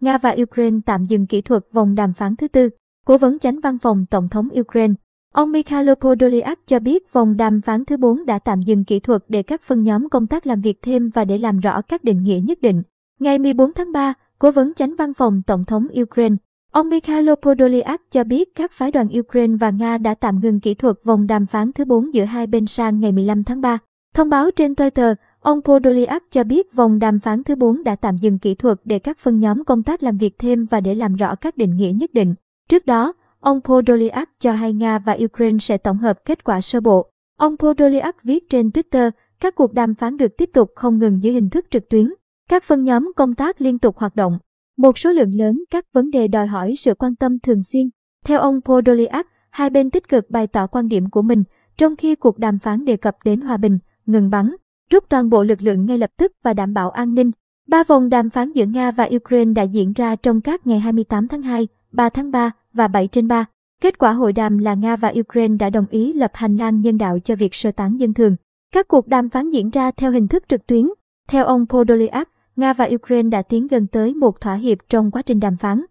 Nga và Ukraine tạm dừng kỹ thuật vòng đàm phán thứ tư. Cố vấn chánh văn phòng Tổng thống Ukraine Ông Mikhailo Podolyak cho biết vòng đàm phán thứ 4 đã tạm dừng kỹ thuật để các phân nhóm công tác làm việc thêm và để làm rõ các định nghĩa nhất định. Ngày 14 tháng 3, Cố vấn chánh văn phòng Tổng thống Ukraine, ông Mikhailo Podolyak cho biết các phái đoàn Ukraine và Nga đã tạm ngừng kỹ thuật vòng đàm phán thứ 4 giữa hai bên sang ngày 15 tháng 3. Thông báo trên Twitter, ông Podolyak cho biết vòng đàm phán thứ 4 đã tạm dừng kỹ thuật để các phân nhóm công tác làm việc thêm và để làm rõ các định nghĩa nhất định. Trước đó, ông Podolyak cho hay Nga và Ukraine sẽ tổng hợp kết quả sơ bộ. Ông Podolyak viết trên Twitter, các cuộc đàm phán được tiếp tục không ngừng dưới hình thức trực tuyến. Các phân nhóm công tác liên tục hoạt động. Một số lượng lớn các vấn đề đòi hỏi sự quan tâm thường xuyên. Theo ông Podolyak, hai bên tích cực bày tỏ quan điểm của mình, trong khi cuộc đàm phán đề cập đến hòa bình, ngừng bắn, rút toàn bộ lực lượng ngay lập tức và đảm bảo an ninh. Ba vòng đàm phán giữa Nga và Ukraine đã diễn ra trong các ngày 28 tháng 2, 3 tháng 3 và 7 trên 3. Kết quả hội đàm là Nga và Ukraine đã đồng ý lập hành lang nhân đạo cho việc sơ tán dân thường. Các cuộc đàm phán diễn ra theo hình thức trực tuyến. Theo ông Podolyak, Nga và Ukraine đã tiến gần tới một thỏa hiệp trong quá trình đàm phán.